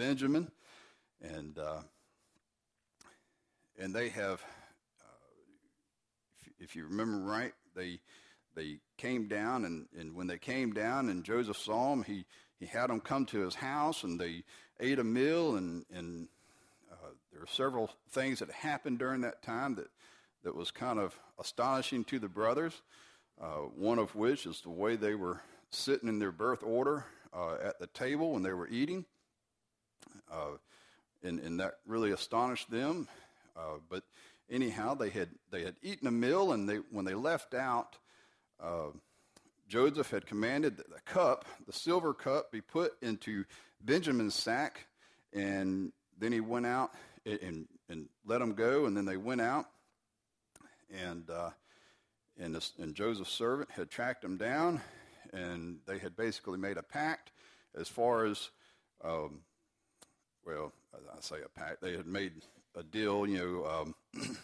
Benjamin, and uh, and they have, uh, if, if you remember right, they they came down, and, and when they came down, and Joseph saw them, he he had them come to his house, and they ate a meal, and and uh, there are several things that happened during that time that that was kind of astonishing to the brothers. Uh, one of which is the way they were sitting in their birth order uh, at the table when they were eating. Uh, and, and that really astonished them. Uh, but anyhow, they had, they had eaten a meal, and they, when they left out, uh, Joseph had commanded that the cup, the silver cup, be put into Benjamin's sack, and then he went out and, and, and let them go, and then they went out, and, uh, and, this, and Joseph's servant had tracked them down, and they had basically made a pact as far as, um, well, I say a pact. They had made a deal, you know. Um,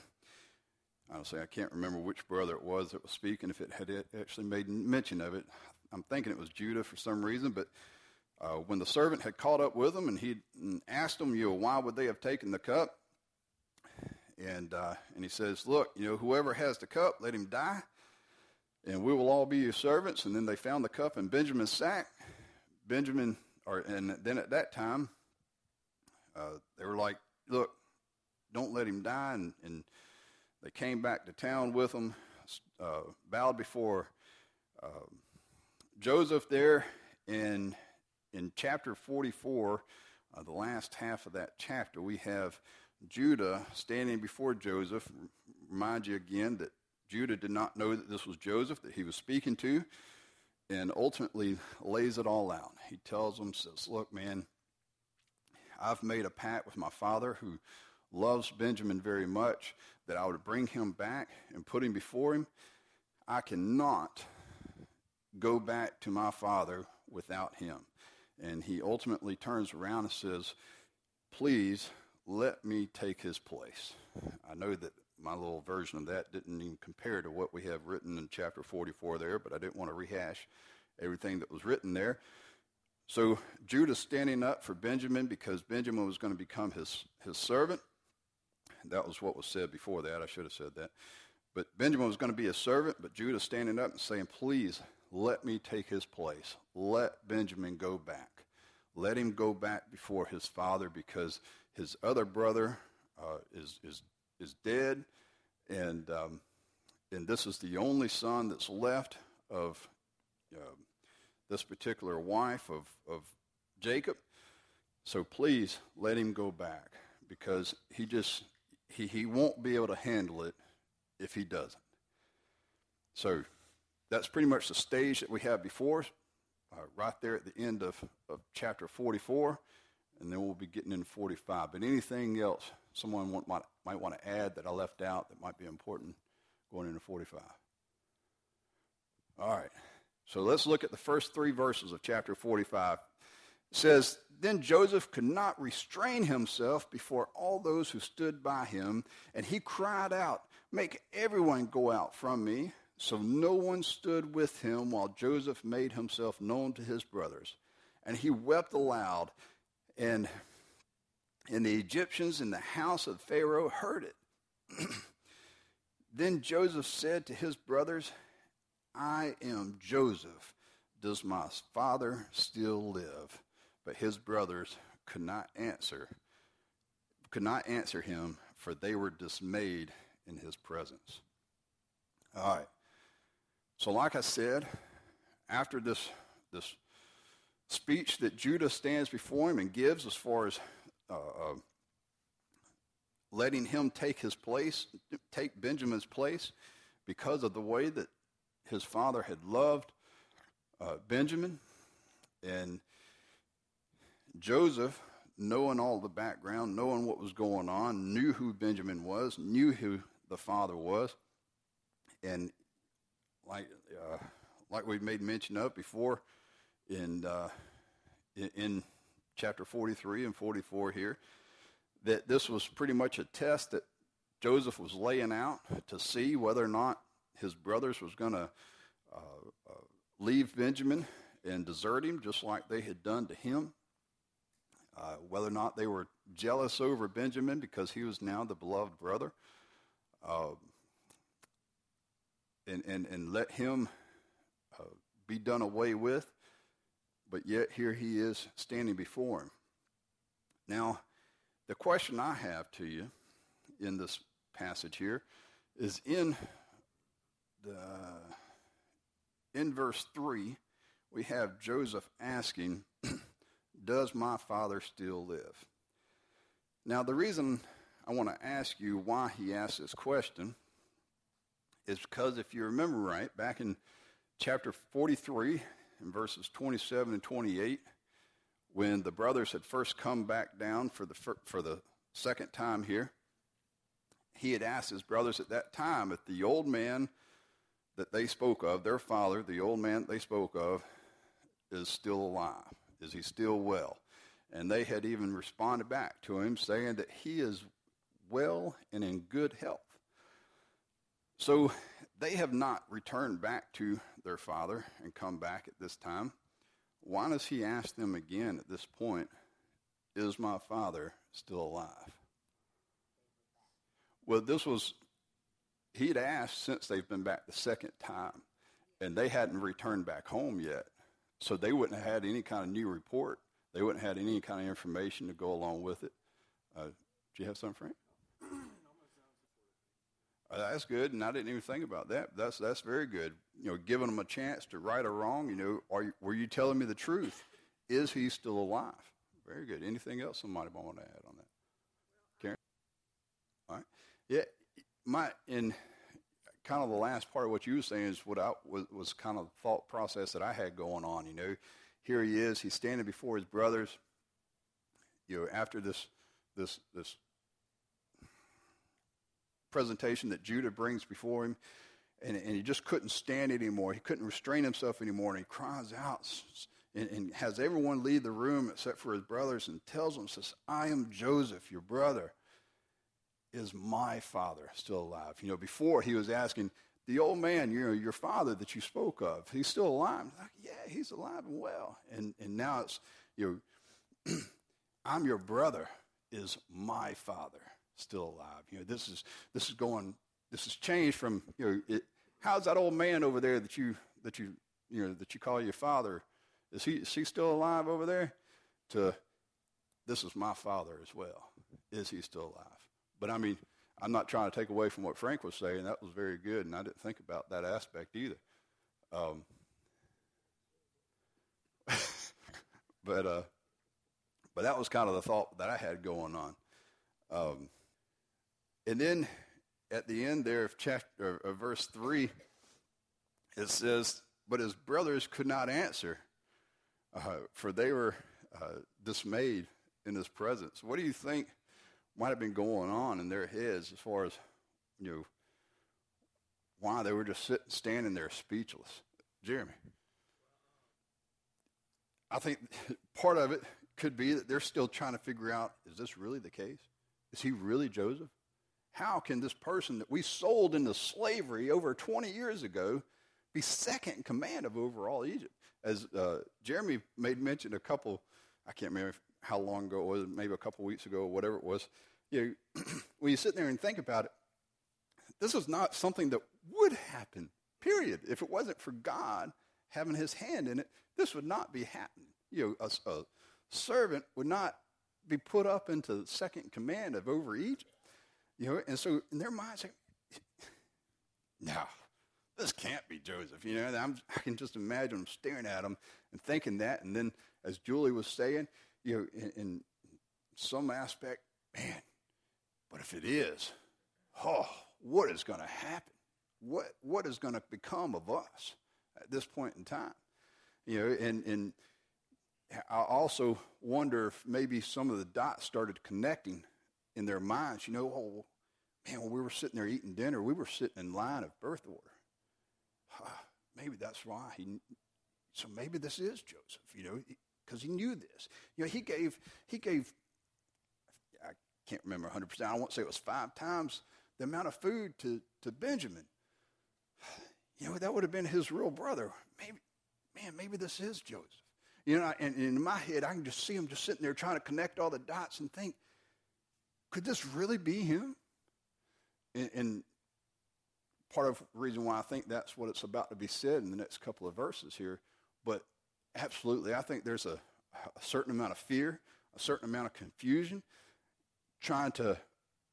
honestly, I can't remember which brother it was that was speaking. If it had actually made mention of it, I'm thinking it was Judah for some reason. But uh, when the servant had caught up with him and he asked him, you know, why would they have taken the cup? And uh, and he says, look, you know, whoever has the cup, let him die and we will all be your servants. And then they found the cup in Benjamin's sack. Benjamin, or and then at that time, uh, they were like, "Look, don't let him die." And, and they came back to town with him, uh, bowed before uh, Joseph there. In in chapter 44, uh, the last half of that chapter, we have Judah standing before Joseph. Remind you again that Judah did not know that this was Joseph that he was speaking to, and ultimately lays it all out. He tells him, says, Look, man, I've made a pact with my father who loves Benjamin very much that I would bring him back and put him before him. I cannot go back to my father without him. And he ultimately turns around and says, Please let me take his place. I know that my little version of that didn't even compare to what we have written in chapter 44 there, but I didn't want to rehash everything that was written there. So Judah standing up for Benjamin because Benjamin was going to become his, his servant. That was what was said before that. I should have said that. But Benjamin was going to be a servant, but Judah standing up and saying, Please let me take his place. Let Benjamin go back. Let him go back before his father because his other brother uh, is, is is dead, and um, and this is the only son that's left of uh, this particular wife of of Jacob. So please let him go back because he just he, he won't be able to handle it if he doesn't. So that's pretty much the stage that we have before us, uh, right there at the end of, of chapter 44, and then we'll be getting into 45. But anything else someone want, might, might want to add that I left out that might be important going into 45? All right. So let's look at the first three verses of chapter 45. It says, Then Joseph could not restrain himself before all those who stood by him, and he cried out, Make everyone go out from me. So no one stood with him while Joseph made himself known to his brothers. And he wept aloud, and and the Egyptians in the house of Pharaoh heard it. then Joseph said to his brothers, I am Joseph. Does my father still live? But his brothers could not answer, could not answer him, for they were dismayed in his presence. All right. So, like I said, after this this speech that Judah stands before him and gives as far as uh, uh, letting him take his place, take Benjamin's place, because of the way that his father had loved uh, Benjamin. And Joseph, knowing all the background, knowing what was going on, knew who Benjamin was, knew who the father was. And like, uh, like we made mention of before in, uh, in, in chapter 43 and 44 here, that this was pretty much a test that Joseph was laying out to see whether or not his brothers was going to uh, uh, leave Benjamin and desert him just like they had done to him. uh, whether or not they were jealous over Benjamin because he was now the beloved brother, uh, and, and, and let him uh, be done away with, but yet here he is standing before him. Now, the question I have to you in this passage here is in the uh, in verse 3 we have Joseph asking does my father still live? Now the reason I want to ask you why he asked this question is because if you remember right back in chapter 43 in verses 27 and 28 when the brothers had first come back down for the for the second time here he had asked his brothers at that time if the old man that they spoke of, their father, the old man they spoke of, is still alive. Is he still well? And they had even responded back to him saying that he is well and in good health. So they have not returned back to their father and come back at this time. Why does he ask them again at this point, Is my father still alive? Well, this was, he'd asked since they've been back the second time, and they hadn't returned back home yet. So they wouldn't have had any kind of new report. They wouldn't have had any kind of information to go along with it. Uh, do you have something, Frank? Uh, that's good, and I didn't even think about that. That's that's very good. You know, giving them a chance to right or wrong. You know, are you, were you telling me the truth? Is he still alive? Very good. Anything else somebody want to add on that? Karen? All right. Yeah, my in kind of the last part of what you were saying is what I was, was kind of the thought process that I had going on. You know, here he is, he's standing before his brothers. You know, after this this this presentation that Judah brings before him, and, and he just couldn't stand it anymore. He couldn't restrain himself anymore, and he cries out and, and has everyone leave the room except for his brothers, and tells them, says, "I am Joseph, your brother." Is my father still alive? You know, before he was asking, the old man, you know, your father that you spoke of, he's still alive. Like, yeah, he's alive and well. And, and now it's, you know, I'm your brother. Is my father still alive? You know, this is, this is going, this has changed from, you know, it, how's that old man over there that you, that you, you know, that you call your father? Is he, is he still alive over there? To, this is my father as well. Is he still alive? But I mean, I'm not trying to take away from what Frank was saying. That was very good, and I didn't think about that aspect either. Um, but uh, but that was kind of the thought that I had going on. Um, and then at the end there of chapter of verse three, it says, "But his brothers could not answer, uh, for they were uh, dismayed in his presence." What do you think? Might have been going on in their heads as far as, you know, why they were just sitting, standing there speechless. Jeremy. I think part of it could be that they're still trying to figure out is this really the case? Is he really Joseph? How can this person that we sold into slavery over 20 years ago be second in command of over all Egypt? As uh, Jeremy made mention a couple, I can't remember how long ago it was, maybe a couple weeks ago, or whatever it was. You know, when you sit there and think about it, this was not something that would happen, period. If it wasn't for God having his hand in it, this would not be happening. You know, a, a servant would not be put up into second command of over Egypt. You know, and so in their minds, like, no, this can't be Joseph. You know, I'm, I can just imagine them staring at him and thinking that. And then, as Julie was saying, you know, in, in some aspect, man, but if it is, oh, what is going to happen? What, what is going to become of us at this point in time? You know, and, and I also wonder if maybe some of the dots started connecting in their minds. You know, oh, man, when we were sitting there eating dinner, we were sitting in line of birth order. maybe that's why he. So maybe this is Joseph. You know, because he knew this. You know, he gave he gave I can't remember 100%. I won't say it was five times the amount of food to, to Benjamin. You know, that would have been his real brother. Maybe, man, maybe this is Joseph. You know, and, and in my head, I can just see him just sitting there trying to connect all the dots and think, could this really be him? And, and part of the reason why I think that's what it's about to be said in the next couple of verses here. But absolutely, I think there's a, a certain amount of fear, a certain amount of confusion, trying to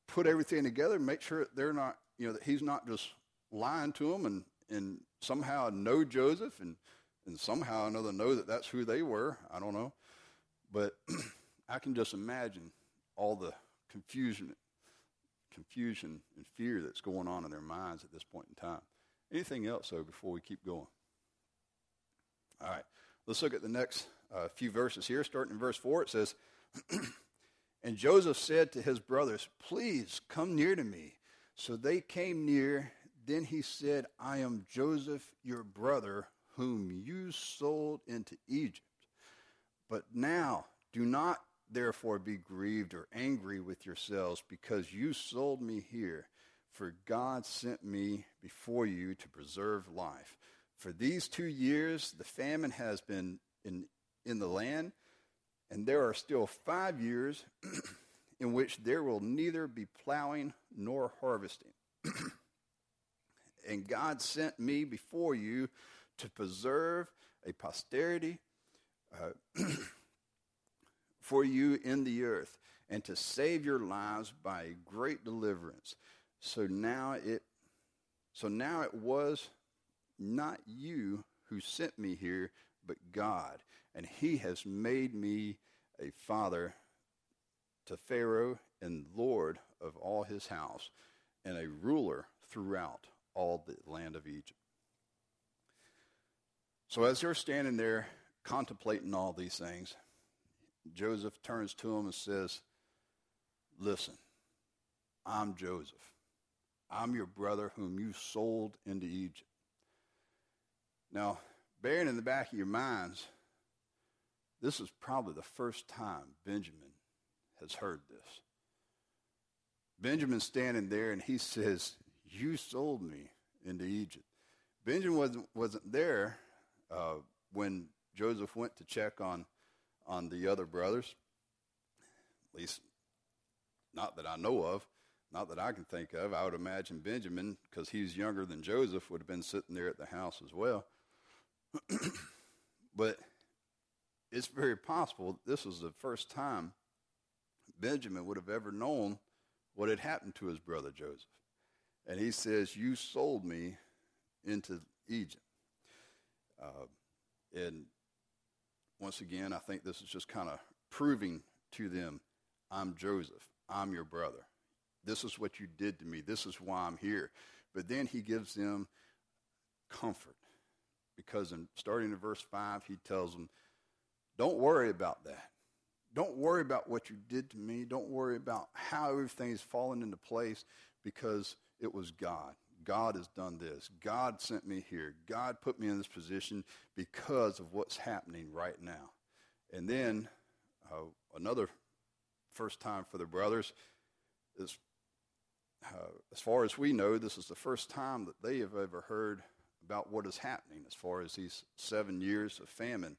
put everything together and make sure they're not, you know, that he's not just lying to them and, and somehow know Joseph and, and somehow another know that that's who they were. I don't know. But I can just imagine all the confusion, confusion and fear that's going on in their minds at this point in time. Anything else, though, before we keep going? All right, let's look at the next uh, few verses here. Starting in verse 4, it says, And Joseph said to his brothers, Please come near to me. So they came near. Then he said, I am Joseph, your brother, whom you sold into Egypt. But now do not therefore be grieved or angry with yourselves because you sold me here. For God sent me before you to preserve life. For these two years, the famine has been in, in the land, and there are still five years in which there will neither be plowing nor harvesting. and God sent me before you to preserve a posterity uh, for you in the earth and to save your lives by a great deliverance. So now it so now it was not you who sent me here, but God, and he has made me a father to Pharaoh and Lord of all his house, and a ruler throughout all the land of Egypt. So as they're standing there contemplating all these things, Joseph turns to him and says, Listen, I'm Joseph. I'm your brother whom you sold into Egypt. Now, bearing in the back of your minds, this is probably the first time Benjamin has heard this. Benjamin's standing there and he says, You sold me into Egypt. Benjamin wasn't, wasn't there uh, when Joseph went to check on on the other brothers. At least, not that I know of, not that I can think of. I would imagine Benjamin, because he's younger than Joseph, would have been sitting there at the house as well. but it's very possible this was the first time Benjamin would have ever known what had happened to his brother Joseph. And he says, You sold me into Egypt. Uh, and once again, I think this is just kind of proving to them, I'm Joseph. I'm your brother. This is what you did to me. This is why I'm here. But then he gives them comfort because in starting in verse 5, he tells them, Don't worry about that. Don't worry about what you did to me. Don't worry about how everything fallen into place because it was God. God has done this. God sent me here. God put me in this position because of what's happening right now. And then uh, another first time for the brothers is, uh, as far as we know, this is the first time that they have ever heard about what is happening as far as these seven years of famine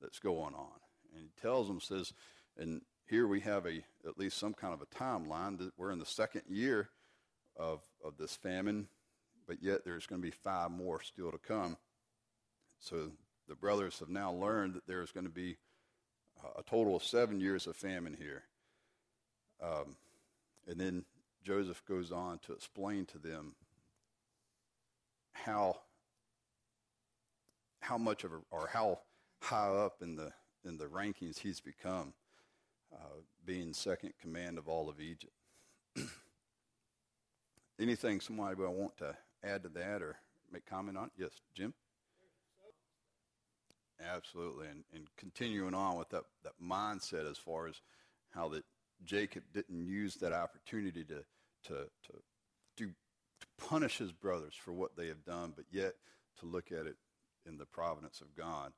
that's going on. And he tells them, says, and here we have a at least some kind of a timeline that we're in the second year of, of this famine but yet there's going to be five more still to come. So the brothers have now learned that there's going to be a total of seven years of famine here. Um, and then Joseph goes on to explain to them how how much of a, or how high up in the in the rankings he's become, uh, being second command of all of Egypt. Anything somebody would want to add to that or make comment on? Yes, Jim? Absolutely. And, and continuing on with that, that mindset as far as how that Jacob didn't use that opportunity to, to, to, to, to punish his brothers for what they have done, but yet to look at it in the providence of God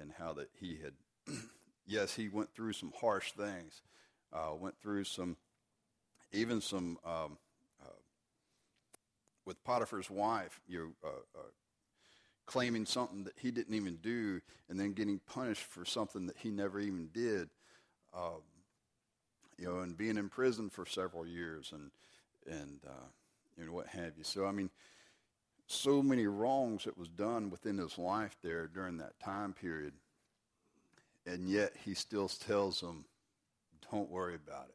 and how that he had, yes, he went through some harsh things, uh, went through some, even some um, with Potiphar's wife, you uh, uh, claiming something that he didn't even do and then getting punished for something that he never even did. Um, you know, and being in prison for several years and, and, uh, you know, what have you. So, I mean, so many wrongs that was done within his life there during that time period. And yet he still tells them, don't worry about it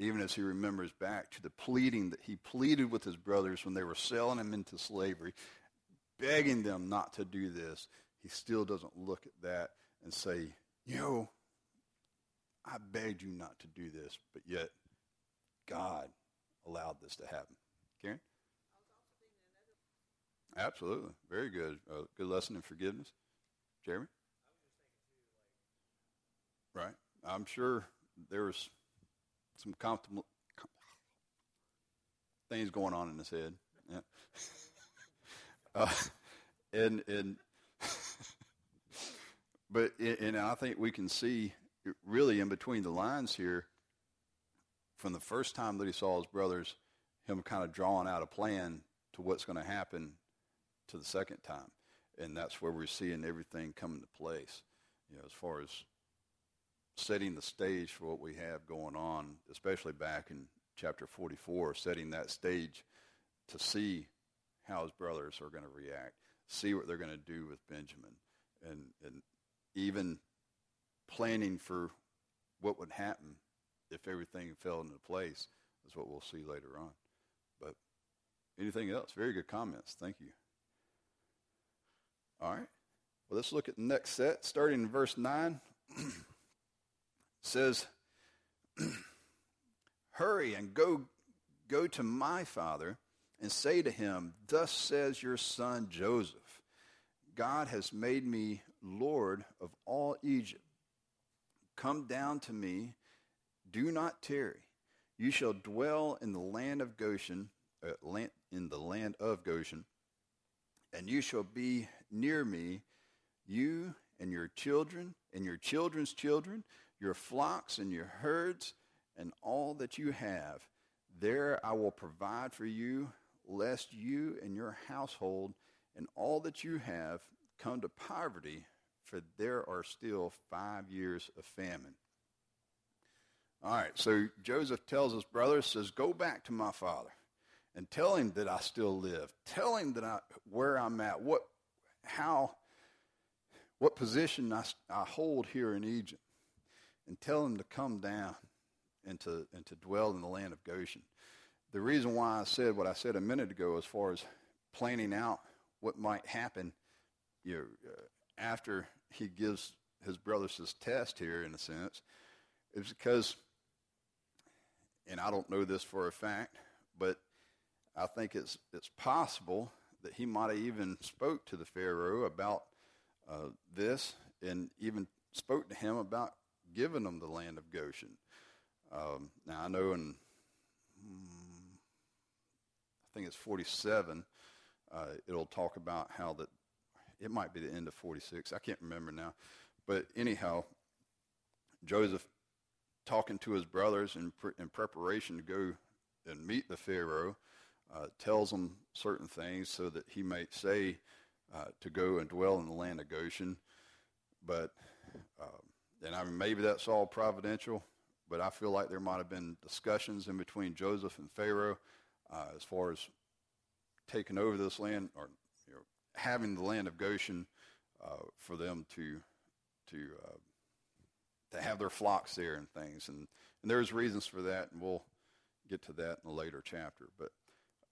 even as he remembers back to the pleading that he pleaded with his brothers when they were selling him into slavery, begging them not to do this, he still doesn't look at that and say, you know, I begged you not to do this, but yet God allowed this to happen. Karen? Absolutely. Very good. Uh, good lesson in forgiveness. Jeremy? Right. I'm sure there was some comfortable things going on in his head. Yeah. uh, and and but and I think we can see really in between the lines here from the first time that he saw his brothers, him kind of drawing out a plan to what's going to happen to the second time, and that's where we're seeing everything come into place. You know, as far as setting the stage for what we have going on, especially back in chapter 44, setting that stage to see how his brothers are going to react, see what they're going to do with Benjamin, and, and even planning for what would happen if everything fell into place is what we'll see later on. But anything else? Very good comments. Thank you. All right. Well, let's look at the next set, starting in verse 9. says, Hurry and go, go to my father and say to him, Thus says your son Joseph, God has made me Lord of all Egypt. Come down to me, do not tarry. You shall dwell in the land of Goshen, uh, land, in the land of Goshen, and you shall be near me, you and your children and your children's children, your flocks and your herds and all that you have. There I will provide for you, lest you and your household and all that you have come to poverty, for there are still five years of famine. All right, so Joseph tells his brothers, says, Go back to my father and tell him that I still live. Tell him that I, where I'm at, what, how, what position I, I hold here in Egypt and tell him to come down and to, and to dwell in the land of Goshen. The reason why I said what I said a minute ago as far as planning out what might happen you know, uh, after he gives his brothers his test here, in a sense, is because, and I don't know this for a fact, but I think it's, it's possible that he might have even spoke to the Pharaoh about uh, this and even spoke to him about giving them the land of Goshen. Um, now I know in hmm, I think it's 47, uh, it'll talk about how that it might be the end of 46. I can't remember now, but anyhow, Joseph talking to his brothers in, pre- in preparation to go and meet the Pharaoh, uh, tells them certain things so that he might say uh, to go and dwell in the land of Goshen. But um, and I mean, maybe that's all providential, but I feel like there might have been discussions in between Joseph and Pharaoh uh, as far as taking over this land or you know, having the land of Goshen uh, for them to to uh, to have their flocks there and things, and and there's reasons for that, and we'll get to that in a later chapter. But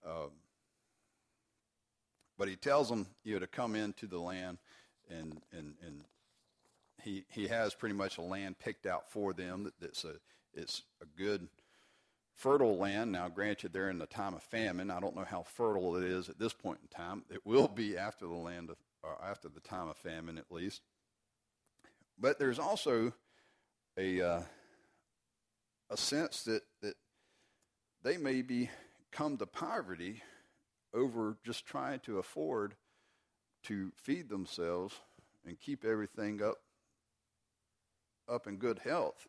um, but he tells them you know to come into the land and and and he he has pretty much a land picked out for them that, that's a it's a good fertile land. Now, granted, they're in the time of famine. I don't know how fertile it is at this point in time. It will be after the land of, after the time of famine, at least. But there's also a uh, a sense that that they may be come to poverty over just trying to afford to feed themselves and keep everything up up in good health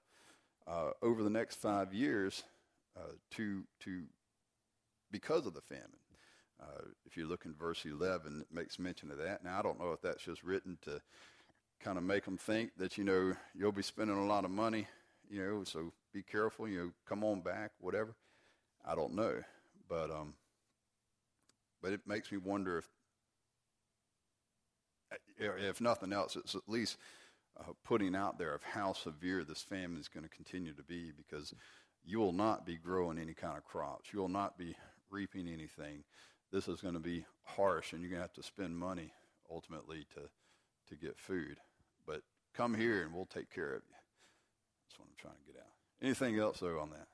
uh, over the next five years uh, to to because of the famine. Uh, if you look in verse 11, it makes mention of that. Now, I don't know if that's just written to kind of make them think that, you know, you'll be spending a lot of money, you know, so be careful, you know, come on back, whatever. I don't know. But, um, but it makes me wonder if, if nothing else, it's at least uh, putting out there of how severe this famine is going to continue to be because you will not be growing any kind of crops. You will not be reaping anything this is going to be harsh and you're going to have to spend money ultimately to, to get food. But come here and we'll take care of you. That's what I'm trying to get out. Anything else, though, on that?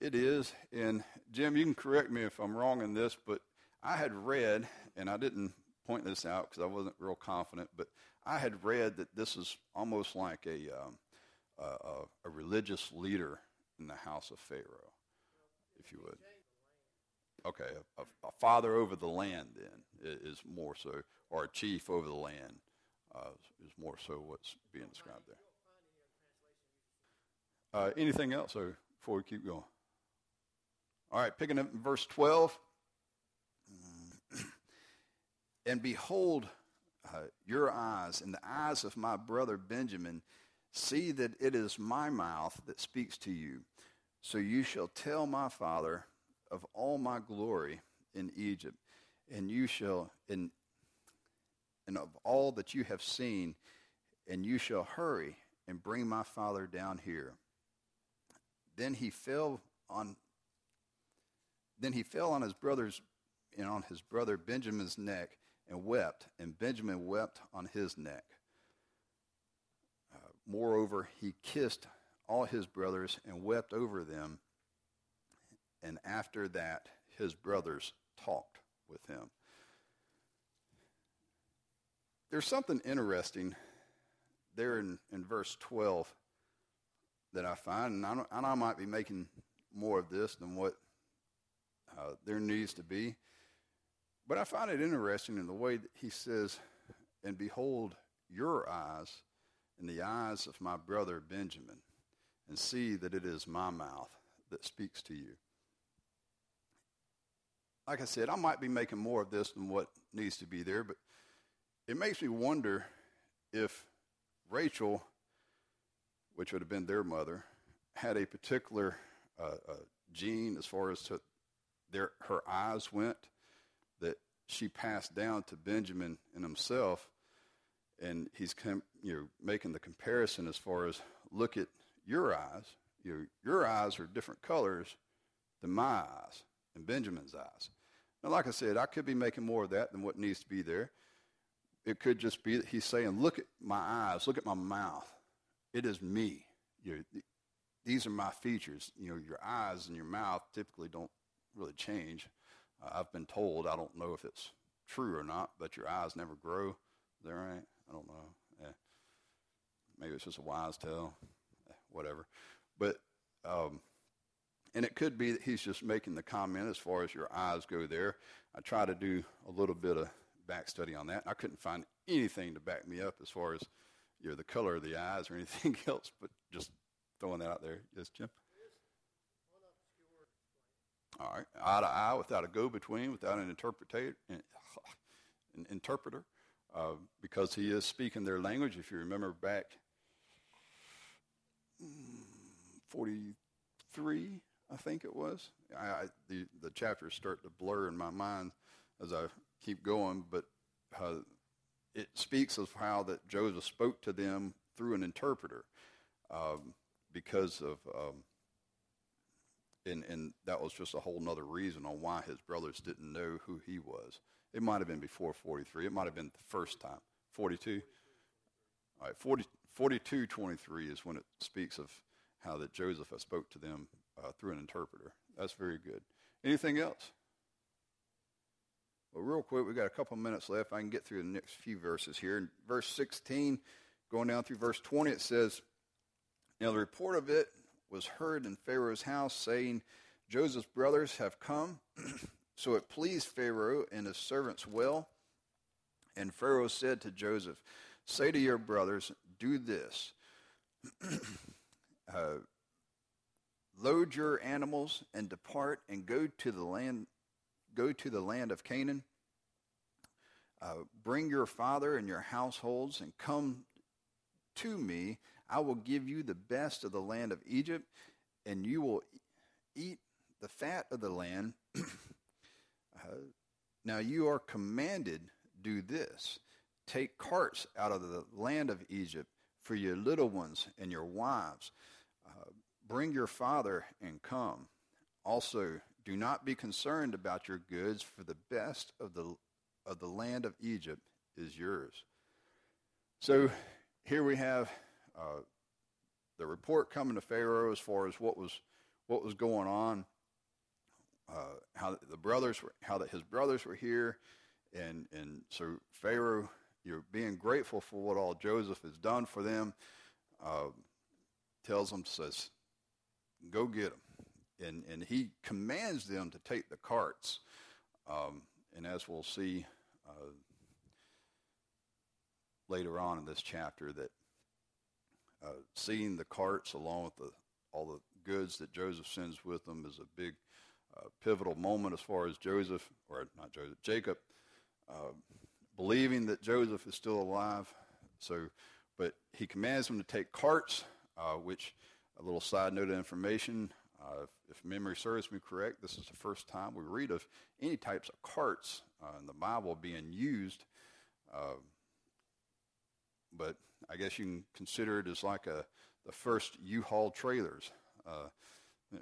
It is. And Jim, you can correct me if I'm wrong in this, but I had read, and I didn't point this out because I wasn't real confident, but I had read that this is almost like a, um, a, a religious leader in the house of Pharaoh, if you would. Okay, a, a, father over the land then is more so, or a chief over the land uh, is more so what's being described there. Uh, anything else so before we keep going? All right, picking up verse 12. and behold, uh, your eyes and the eyes of my brother Benjamin see that it is my mouth that speaks to you. So you shall tell my father of all my glory in Egypt, and you shall, and, and of all that you have seen, and you shall hurry and bring my father down here. Then he fell on then he fell on his brother's and on his brother Benjamin's neck and wept, and Benjamin wept on his neck. Uh, moreover, he kissed all his brothers and wept over them and after that, his brothers talked with him. There's something interesting there in, in verse 12 that I find, and I, and I might be making more of this than what uh, there needs to be. But I find it interesting in the way that he says, And behold, your eyes and the eyes of my brother Benjamin, and see that it is my mouth that speaks to you like I said, I might be making more of this than what needs to be there, but it makes me wonder if Rachel, which would have been their mother, had a particular uh, uh, gene as far as to her eyes went that she passed down to Benjamin and himself, and he's com- you know making the comparison as far as look at your eyes, you know, your eyes are different colors than my eyes and Benjamin's eyes. Now, like I said, I could be making more of that than what needs to be there. It could just be that he's saying, Look at my eyes, look at my mouth. It is me. You know, these are my features. You know, your eyes and your mouth typically don't really change. Uh, I've been told, I don't know if it's true or not, but your eyes never grow. Is that right? I don't know. Yeah. Maybe it's just a wise tale. Eh, whatever. But um, and it could be that he's just making the comment as far as your eyes go there. I try to do a little bit of back study on that. I couldn't find anything to back me up as far as you know, the color of the eyes or anything else, but just throwing that out there. Yes, Jim? All right, eye to eye without a go-between, without an interpreter, an interpreter, uh, because he is speaking their language. If you remember back, mm, forty-three, I think it was. I, the the chapters start to blur in my mind as I keep going, but uh, it speaks of how that Joseph spoke to them through an interpreter um, because of, um, and and that was just a whole other reason on why his brothers didn't know who he was. It might have been before 43. It might have been the first time. 42. All right, 40, 42, 23 is when it speaks of how that Joseph spoke to them uh, through an interpreter. That's very good. Anything else? Well, real quick, we've got a couple minutes left. I can get through the next few verses here. In verse 16, going down through verse 20, it says, Now the report of it was heard in Pharaoh's house, saying, Joseph's brothers have come. so it pleased Pharaoh and his servants well. And Pharaoh said to Joseph, Say to your brothers, do this. uh, load your animals and depart and go to the land go to the land of Canaan. Uh, bring your father and your households and come to me. I will give you the best of the land of Egypt, and you will eat the fat of the land. uh, now you are commanded do this take carts out of the land of Egypt for your little ones and your wives. Uh, bring your father and come. Also, do not be concerned about your goods, for the best of the of the land of Egypt is yours. So here we have uh, the report coming to Pharaoh as far as what was what was going on, uh, how the brothers were, how that his brothers were here, and and so Pharaoh, you're being grateful for what all Joseph has done for them. Uh, tells them says, "Go get them." and, and he commands them to take the carts. Um, and as we'll see uh, later on in this chapter, that uh, seeing the carts along with the, all the goods that Joseph sends with them is a big uh, pivotal moment as far as Joseph, or not Joseph, Jacob, uh, believing that Joseph is still alive. So, but he commands them to take carts, uh, which a little side note of information uh, if, if, memory serves me correct, this is the first time we read of any types of carts uh, in the Bible being used. But I guess you can consider it as like a the first U-Haul trailers uh,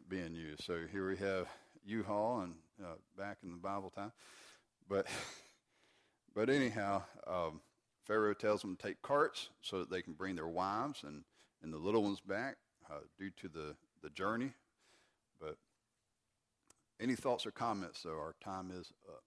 being used. So here we have U-Haul and uh, back in the Bible time. But but anyhow, um, Pharaoh tells them to take carts so that they can bring their wives and, and the little ones back uh, due to the, the journey but any thoughts or comments, though? Our time is up.